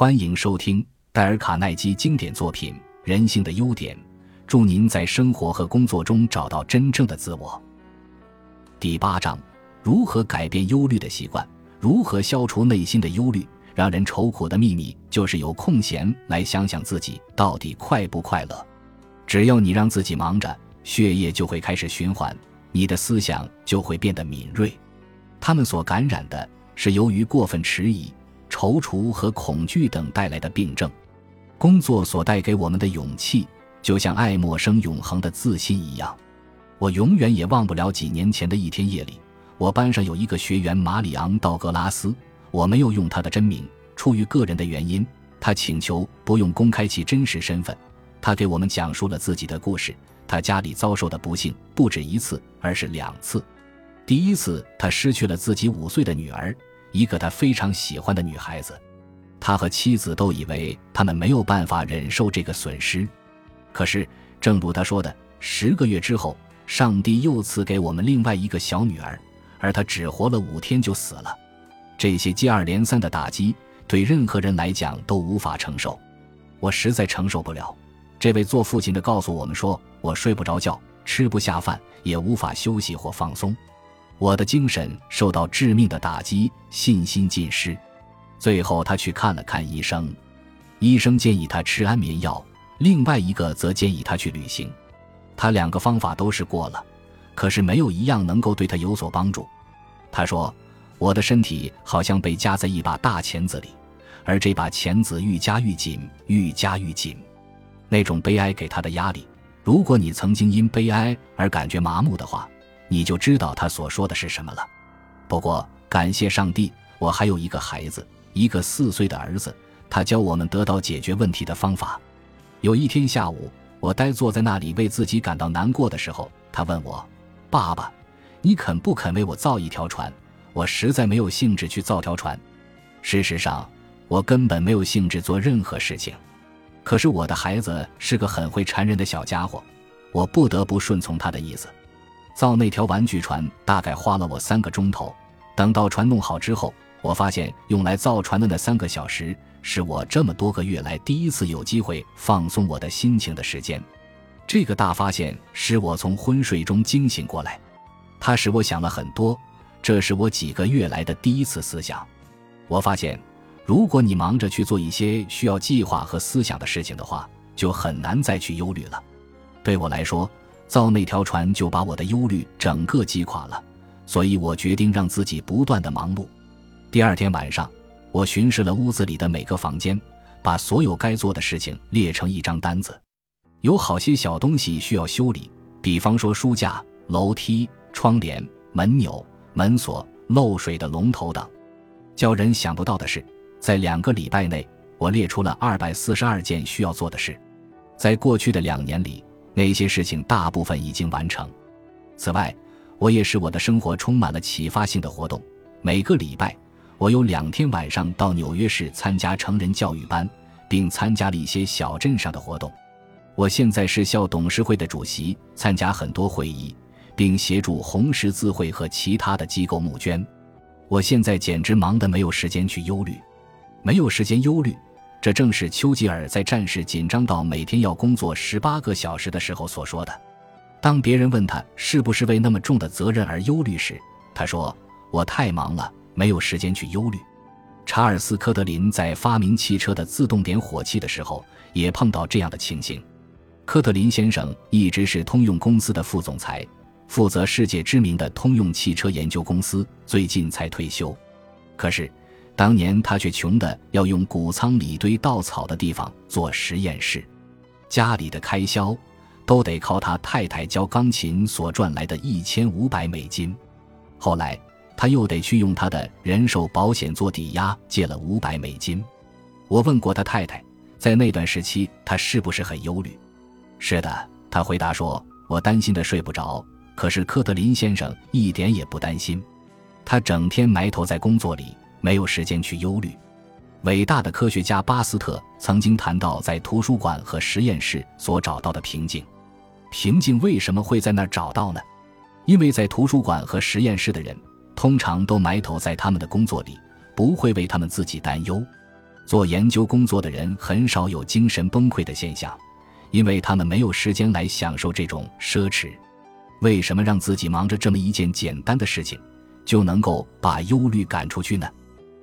欢迎收听戴尔·卡耐基经典作品《人性的优点》，祝您在生活和工作中找到真正的自我。第八章：如何改变忧虑的习惯？如何消除内心的忧虑？让人愁苦的秘密就是有空闲来想想自己到底快不快乐。只要你让自己忙着，血液就会开始循环，你的思想就会变得敏锐。他们所感染的是由于过分迟疑。踌躇和恐惧等带来的病症，工作所带给我们的勇气，就像爱默生永恒的自信一样。我永远也忘不了几年前的一天夜里，我班上有一个学员马里昂·道格拉斯，我没有用他的真名，出于个人的原因，他请求不用公开其真实身份。他给我们讲述了自己的故事，他家里遭受的不幸不止一次，而是两次。第一次，他失去了自己五岁的女儿。一个他非常喜欢的女孩子，他和妻子都以为他们没有办法忍受这个损失。可是，正如他说的，十个月之后，上帝又赐给我们另外一个小女儿，而她只活了五天就死了。这些接二连三的打击对任何人来讲都无法承受，我实在承受不了。这位做父亲的告诉我们说：“我睡不着觉，吃不下饭，也无法休息或放松。”我的精神受到致命的打击，信心尽失。最后，他去看了看医生，医生建议他吃安眠药，另外一个则建议他去旅行。他两个方法都试过了，可是没有一样能够对他有所帮助。他说：“我的身体好像被夹在一把大钳子里，而这把钳子愈加愈紧，愈加愈紧。那种悲哀给他的压力，如果你曾经因悲哀而感觉麻木的话。”你就知道他所说的是什么了。不过，感谢上帝，我还有一个孩子，一个四岁的儿子。他教我们得到解决问题的方法。有一天下午，我呆坐在那里为自己感到难过的时候，他问我：“爸爸，你肯不肯为我造一条船？”我实在没有兴致去造条船。事实上，我根本没有兴致做任何事情。可是我的孩子是个很会缠人的小家伙，我不得不顺从他的意思。造那条玩具船大概花了我三个钟头。等到船弄好之后，我发现用来造船的那三个小时是我这么多个月来第一次有机会放松我的心情的时间。这个大发现使我从昏睡中惊醒过来，它使我想了很多。这是我几个月来的第一次思想。我发现，如果你忙着去做一些需要计划和思想的事情的话，就很难再去忧虑了。对我来说。造那条船就把我的忧虑整个击垮了，所以我决定让自己不断的忙碌。第二天晚上，我巡视了屋子里的每个房间，把所有该做的事情列成一张单子。有好些小东西需要修理，比方说书架、楼梯、窗帘、门钮、门锁、漏水的龙头等。叫人想不到的是，在两个礼拜内，我列出了二百四十二件需要做的事。在过去的两年里。那些事情大部分已经完成。此外，我也使我的生活充满了启发性的活动。每个礼拜，我有两天晚上到纽约市参加成人教育班，并参加了一些小镇上的活动。我现在是校董事会的主席，参加很多会议，并协助红十字会和其他的机构募捐。我现在简直忙得没有时间去忧虑，没有时间忧虑。这正是丘吉尔在战事紧张到每天要工作十八个小时的时候所说的。当别人问他是不是为那么重的责任而忧虑时，他说：“我太忙了，没有时间去忧虑。”查尔斯·科德林在发明汽车的自动点火器的时候，也碰到这样的情形。科特林先生一直是通用公司的副总裁，负责世界知名的通用汽车研究公司，最近才退休。可是。当年他却穷得要用谷仓里堆稻草的地方做实验室，家里的开销都得靠他太太教钢琴所赚来的一千五百美金。后来他又得去用他的人寿保险做抵押借了五百美金。我问过他太太，在那段时期他是不是很忧虑？是的，他回答说：“我担心的睡不着。”可是科特林先生一点也不担心，他整天埋头在工作里。没有时间去忧虑。伟大的科学家巴斯特曾经谈到在图书馆和实验室所找到的平静。平静为什么会在那儿找到呢？因为在图书馆和实验室的人通常都埋头在他们的工作里，不会为他们自己担忧。做研究工作的人很少有精神崩溃的现象，因为他们没有时间来享受这种奢侈。为什么让自己忙着这么一件简单的事情，就能够把忧虑赶出去呢？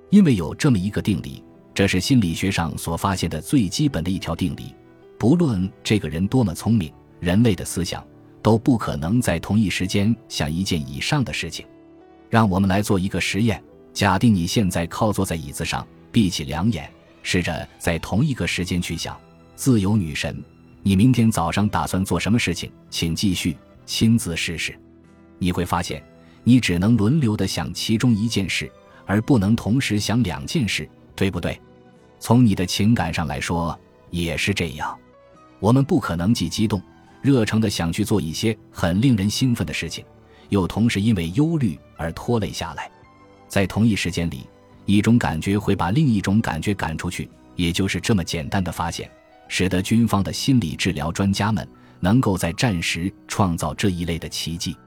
因为有这么一个定理，这是心理学上所发现的最基本的一条定理：不论这个人多么聪明，人类的思想都不可能在同一时间想一件以上的事情。让我们来做一个实验：假定你现在靠坐在椅子上，闭起两眼，试着在同一个时间去想“自由女神”。你明天早上打算做什么事情？请继续。亲自试试，你会发现，你只能轮流的想其中一件事，而不能同时想两件事，对不对？从你的情感上来说也是这样。我们不可能既激动、热诚的想去做一些很令人兴奋的事情，又同时因为忧虑而拖累下来。在同一时间里，一种感觉会把另一种感觉赶出去，也就是这么简单的发现，使得军方的心理治疗专家们。能够在战时创造这一类的奇迹。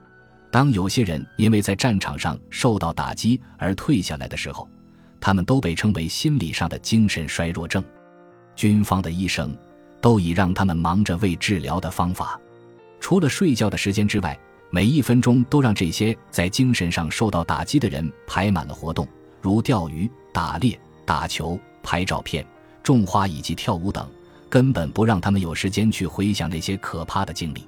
当有些人因为在战场上受到打击而退下来的时候，他们都被称为心理上的精神衰弱症。军方的医生都已让他们忙着为治疗的方法，除了睡觉的时间之外，每一分钟都让这些在精神上受到打击的人排满了活动，如钓鱼、打猎、打球、拍照片、种花以及跳舞等。根本不让他们有时间去回想那些可怕的经历。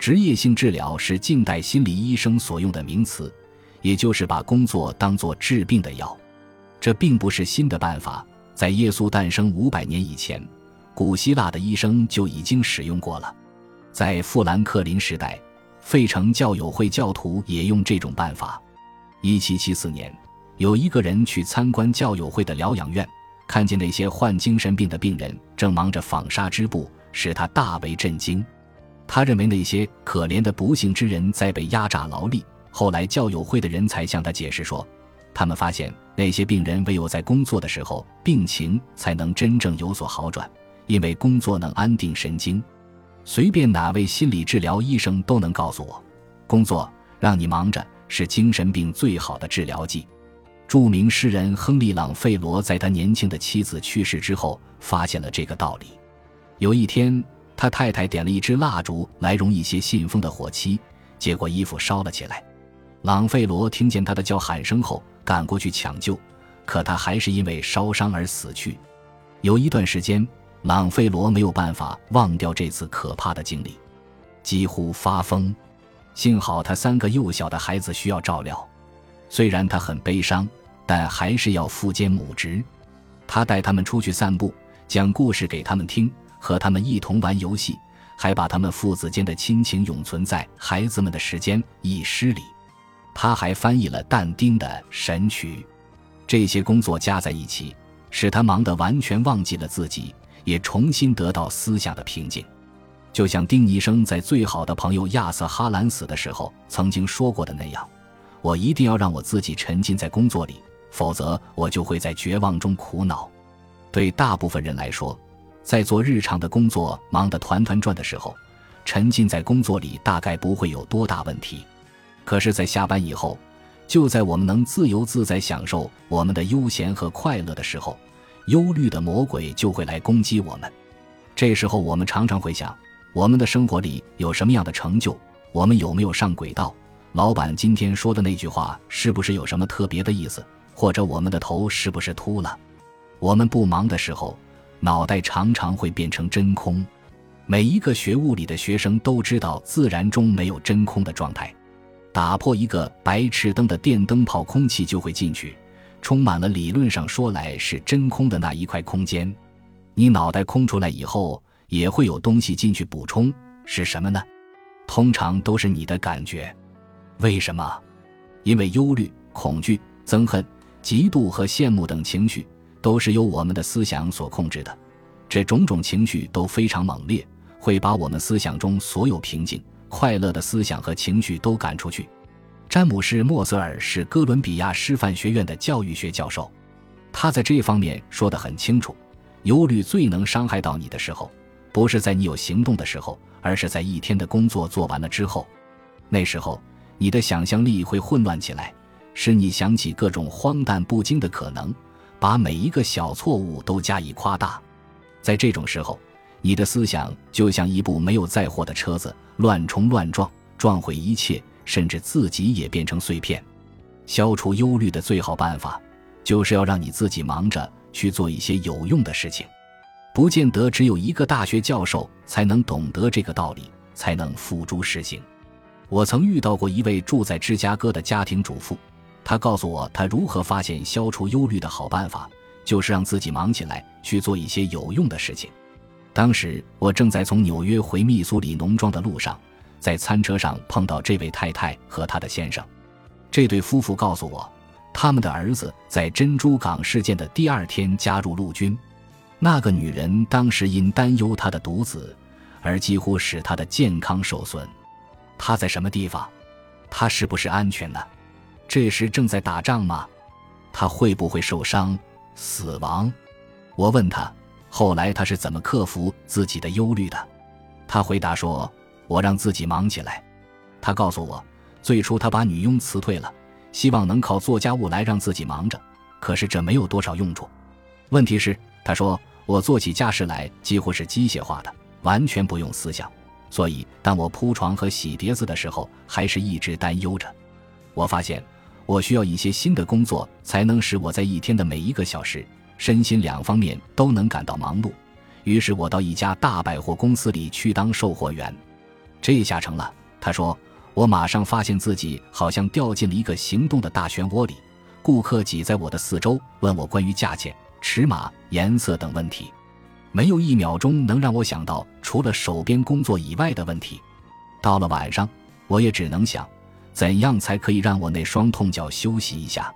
职业性治疗是近代心理医生所用的名词，也就是把工作当作治病的药。这并不是新的办法，在耶稣诞生五百年以前，古希腊的医生就已经使用过了。在富兰克林时代，费城教友会教徒也用这种办法。一七七四年，有一个人去参观教友会的疗养院。看见那些患精神病的病人正忙着纺纱织布，使他大为震惊。他认为那些可怜的不幸之人在被压榨劳力。后来教友会的人才向他解释说，他们发现那些病人唯有在工作的时候，病情才能真正有所好转，因为工作能安定神经。随便哪位心理治疗医生都能告诉我，工作让你忙着是精神病最好的治疗剂。著名诗人亨利·朗费罗在他年轻的妻子去世之后，发现了这个道理。有一天，他太太点了一支蜡烛来融一些信封的火漆，结果衣服烧了起来。朗费罗听见他的叫喊声后，赶过去抢救，可他还是因为烧伤而死去。有一段时间，朗费罗没有办法忘掉这次可怕的经历，几乎发疯。幸好他三个幼小的孩子需要照料，虽然他很悲伤。但还是要负肩母职，他带他们出去散步，讲故事给他们听，和他们一同玩游戏，还把他们父子间的亲情永存在孩子们的时间一诗里。他还翻译了但丁的《神曲》。这些工作加在一起，使他忙得完全忘记了自己，也重新得到思想的平静。就像丁尼生在最好的朋友亚瑟·哈兰死的时候曾经说过的那样：“我一定要让我自己沉浸在工作里。”否则，我就会在绝望中苦恼。对大部分人来说，在做日常的工作忙得团团转的时候，沉浸在工作里大概不会有多大问题。可是，在下班以后，就在我们能自由自在享受我们的悠闲和快乐的时候，忧虑的魔鬼就会来攻击我们。这时候，我们常常会想：我们的生活里有什么样的成就？我们有没有上轨道？老板今天说的那句话是不是有什么特别的意思？或者我们的头是不是秃了？我们不忙的时候，脑袋常常会变成真空。每一个学物理的学生都知道，自然中没有真空的状态。打破一个白炽灯的电灯泡，空气就会进去，充满了理论上说来是真空的那一块空间。你脑袋空出来以后，也会有东西进去补充，是什么呢？通常都是你的感觉。为什么？因为忧虑、恐惧、憎恨。嫉妒和羡慕等情绪都是由我们的思想所控制的，这种种情绪都非常猛烈，会把我们思想中所有平静、快乐的思想和情绪都赶出去。詹姆士·莫泽尔是哥伦比亚师范学院的教育学教授，他在这方面说得很清楚：忧虑最能伤害到你的时候，不是在你有行动的时候，而是在一天的工作做完了之后。那时候，你的想象力会混乱起来。使你想起各种荒诞不经的可能，把每一个小错误都加以夸大。在这种时候，你的思想就像一部没有载货的车子，乱冲乱撞，撞毁一切，甚至自己也变成碎片。消除忧虑的最好办法，就是要让你自己忙着去做一些有用的事情。不见得只有一个大学教授才能懂得这个道理，才能付诸实行。我曾遇到过一位住在芝加哥的家庭主妇，他告诉我，他如何发现消除忧虑的好办法，就是让自己忙起来去做一些有用的事情。当时我正在从纽约回密苏里农庄的路上，在餐车上碰到这位太太和她的先生。这对夫妇告诉我，他们的儿子在珍珠港事件的第二天加入陆军。那个女人当时因担忧她的独子，而几乎使她的健康受损。她在什么地方？她是不是安全呢？这时正在打仗吗？她会不会受伤、死亡？我问她，后来她是怎么克服自己的忧虑的？她回答说：“我让自己忙起来。”她告诉我，最初她把女佣辞退了，希望能靠做家务来让自己忙着。可是这没有多少用处。问题是，她说。我做起家事来几乎是机械化的，完全不用思想，所以当我铺床和洗碟子的时候，还是一直担忧着。我发现我需要一些新的工作，才能使我在一天的每一个小时，身心两方面都能感到忙碌。于是我到一家大百货公司里去当售货员，这下成了。他说，我马上发现自己好像掉进了一个行动的大漩涡里，顾客挤在我的四周，问我关于价钱。尺码、颜色等问题，没有一秒钟能让我想到除了手边工作以外的问题。到了晚上，我也只能想，怎样才可以让我那双痛脚休息一下。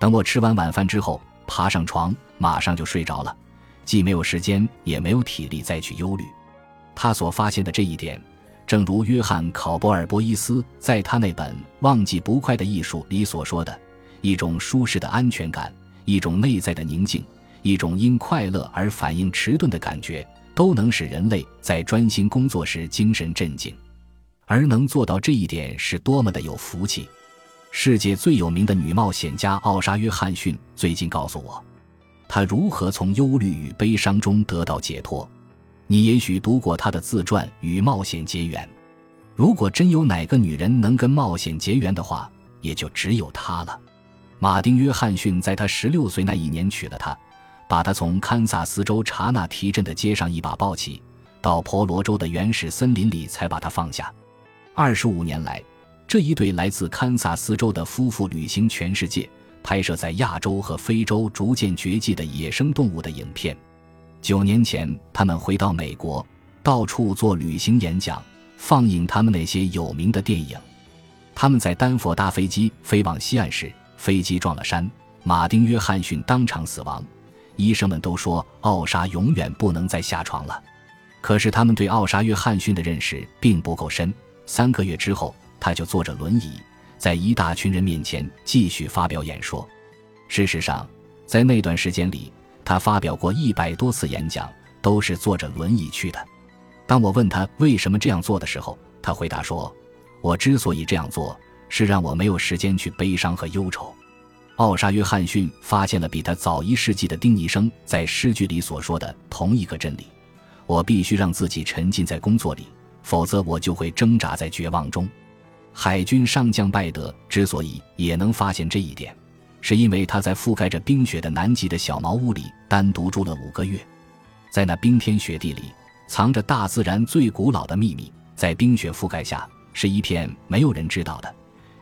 等我吃完晚饭之后，爬上床，马上就睡着了，既没有时间，也没有体力再去忧虑。他所发现的这一点，正如约翰·考伯尔·博伊斯在他那本《忘记不快的艺术》里所说的，一种舒适的安全感，一种内在的宁静。一种因快乐而反应迟钝的感觉，都能使人类在专心工作时精神镇静，而能做到这一点是多么的有福气！世界最有名的女冒险家奥莎·约翰逊最近告诉我，她如何从忧虑与悲伤中得到解脱。你也许读过她的自传《与冒险结缘》，如果真有哪个女人能跟冒险结缘的话，也就只有她了。马丁·约翰逊在他十六岁那一年娶了她。把她从堪萨斯州查纳提镇的街上一把抱起，到婆罗洲的原始森林里才把她放下。二十五年来，这一对来自堪萨斯州的夫妇旅行全世界，拍摄在亚洲和非洲逐渐绝迹的野生动物的影片。九年前，他们回到美国，到处做旅行演讲，放映他们那些有名的电影。他们在丹佛搭飞机飞往西岸时，飞机撞了山，马丁·约翰逊当场死亡。医生们都说奥莎永远不能再下床了，可是他们对奥莎·约翰逊的认识并不够深。三个月之后，他就坐着轮椅，在一大群人面前继续发表演说。事实上，在那段时间里，他发表过一百多次演讲，都是坐着轮椅去的。当我问他为什么这样做的时候，他回答说：“我之所以这样做，是让我没有时间去悲伤和忧愁。”奥沙·约翰逊发现了比他早一世纪的丁尼生在诗句里所说的同一个真理：我必须让自己沉浸在工作里，否则我就会挣扎在绝望中。海军上将拜德之所以也能发现这一点，是因为他在覆盖着冰雪的南极的小茅屋里单独住了五个月，在那冰天雪地里，藏着大自然最古老的秘密，在冰雪覆盖下，是一片没有人知道的，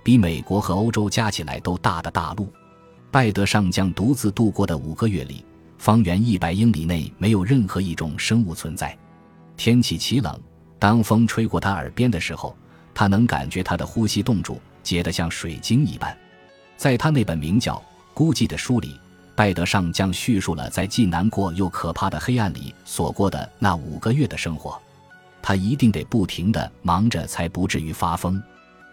比美国和欧洲加起来都大的大陆。拜德上将独自度过的五个月里，方圆一百英里内没有任何一种生物存在。天气奇冷，当风吹过他耳边的时候，他能感觉他的呼吸冻住，结得像水晶一般。在他那本名叫《孤寂》的书里，拜德上将叙述了在既难过又可怕的黑暗里所过的那五个月的生活。他一定得不停地忙着，才不至于发疯。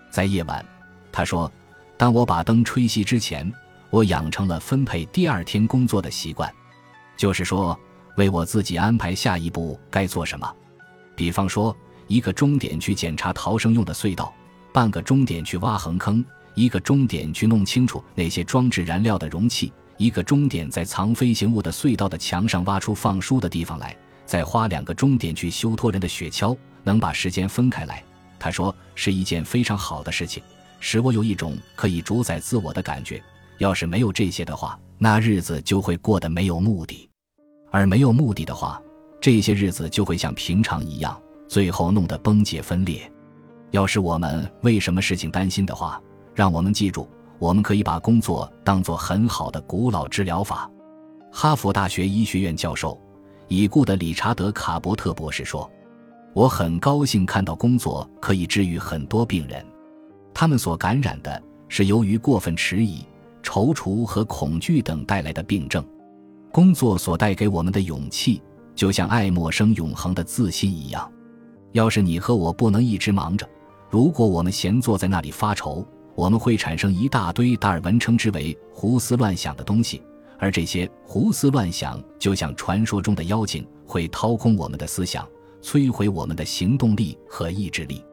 在夜晚，他说：“当我把灯吹熄之前。”我养成了分配第二天工作的习惯，就是说，为我自己安排下一步该做什么。比方说，一个终点去检查逃生用的隧道，半个终点去挖横坑，一个终点去弄清楚那些装置燃料的容器，一个终点在藏飞行物的隧道的墙上挖出放书的地方来，再花两个终点去修托人的雪橇，能把时间分开来。他说是一件非常好的事情，使我有一种可以主宰自我的感觉。要是没有这些的话，那日子就会过得没有目的，而没有目的的话，这些日子就会像平常一样，最后弄得崩解分裂。要是我们为什么事情担心的话，让我们记住，我们可以把工作当作很好的古老治疗法。哈佛大学医学院教授、已故的理查德·卡伯特博士说。我很高兴看到工作可以治愈很多病人，他们所感染的是由于过分迟疑、踌躇和恐惧等带来的病症。工作所带给我们的勇气，就像爱默生永恒的自信一样。要是你和我不能一直忙着，如果我们闲坐在那里发愁，我们会产生一大堆达尔文称之为胡思乱想的东西，而这些胡思乱想就像传说中的妖精，会掏空我们的思想。摧毁我们的行动力和意志力。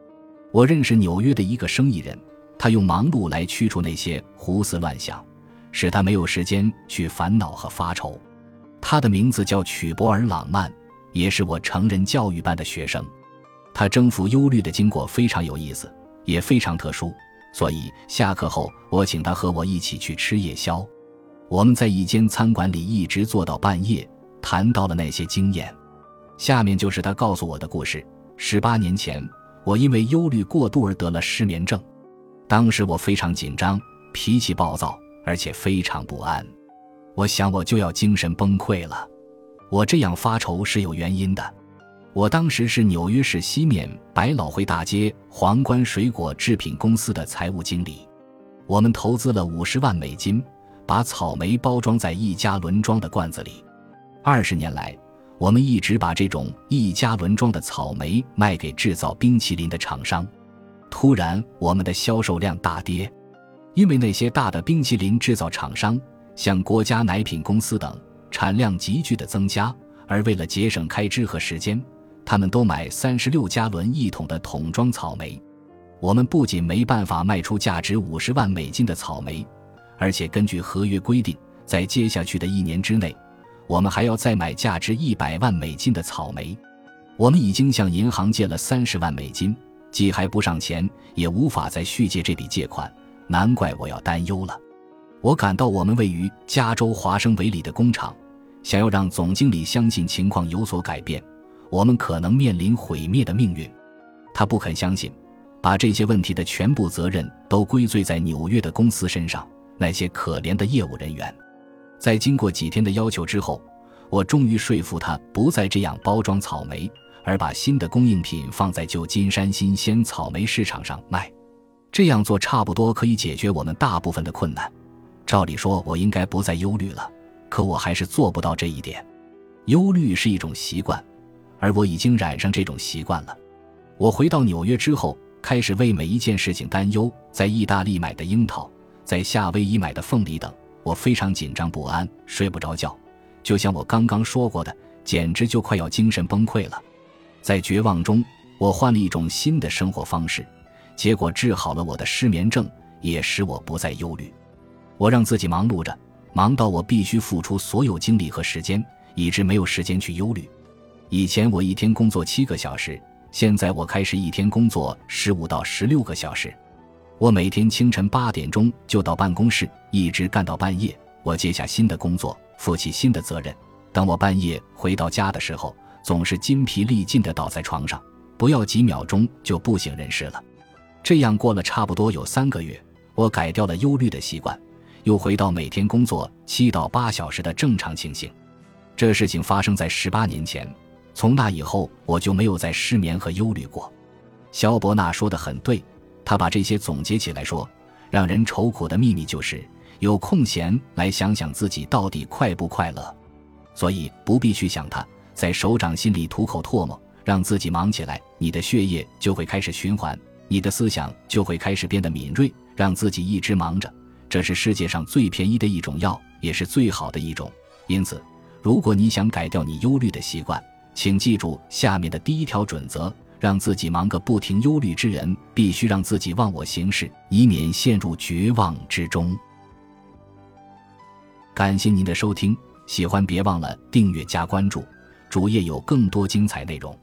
我认识纽约的一个生意人，他用忙碌来驱除那些胡思乱想，使他没有时间去烦恼和发愁。他的名字叫曲博尔·朗曼，也是我成人教育班的学生。他征服忧虑的经过非常有意思，也非常特殊，所以下课后我请他和我一起去吃夜宵。我们在一间餐馆里一直坐到半夜，谈到了那些经验。下面就是他告诉我的故事。十八年前，我因为忧虑过度而得了失眠症。当时我非常紧张，脾气暴躁，而且非常不安。我想我就要精神崩溃了。我这样发愁是有原因的。我当时是纽约市西面百老汇大街皇冠水果制品公司的财务经理。我们投资了五十万美金，把草莓包装在一加仑装的罐子里。二十年来。我们一直把这种一加仑装的草莓卖给制造冰淇淋的厂商。突然，我们的销售量大跌，因为那些大的冰淇淋制造厂商，像国家奶品公司等，产量急剧的增加。而为了节省开支和时间，他们都买三十六加仑一桶的桶装草莓。我们不仅没办法卖出价值五十万美金的草莓，而且根据合约规定，在接下去的一年之内。我们还要再买价值一百万美金的草莓，我们已经向银行借了三十万美金，既还不上钱，也无法再续借这笔借款，难怪我要担忧了。我感到我们位于加州华生维里的工厂，想要让总经理相信情况有所改变，我们可能面临毁灭的命运。他不肯相信，把这些问题的全部责任都归罪在纽约的公司身上，那些可怜的业务人员。在经过几天的要求之后，我终于说服他不再这样包装草莓，而把新的供应品放在旧金山新鲜草莓市场上卖。这样做差不多可以解决我们大部分的困难。照理说，我应该不再忧虑了，可我还是做不到这一点。忧虑是一种习惯，而我已经染上这种习惯了。我回到纽约之后，开始为每一件事情担忧：在意大利买的樱桃，在夏威夷买的凤梨等。我非常紧张不安，睡不着觉，就像我刚刚说过的，简直就快要精神崩溃了。在绝望中，我换了一种新的生活方式，结果治好了我的失眠症，也使我不再忧虑。我让自己忙碌着，忙到我必须付出所有精力和时间，以致没有时间去忧虑。以前我一天工作七个小时，现在我开始一天工作十五到十六个小时。我每天清晨八点钟就到办公室，一直干到半夜。我接下新的工作，负起新的责任。当我半夜回到家的时候，总是筋疲力尽地倒在床上，不要几秒钟就不省人事了。这样过了差不多有三个月，我改掉了忧虑的习惯，又回到每天工作七到八小时的正常情形。这事情发生在十八年前，从那以后我就没有再失眠和忧虑过。肖伯纳说的很对。他把这些总结起来说：“让人愁苦的秘密就是有空闲来想想自己到底快不快乐。所以不必去想他，在手掌心里吐口唾沫，让自己忙起来，你的血液就会开始循环，你的思想就会开始变得敏锐。让自己一直忙着，这是世界上最便宜的一种药，也是最好的一种。因此，如果你想改掉你忧虑的习惯，请记住下面的第一条准则。”让自己忙个不停，忧虑之人必须让自己忘我行事，以免陷入绝望之中。感谢您的收听，喜欢别忘了订阅加关注，主页有更多精彩内容。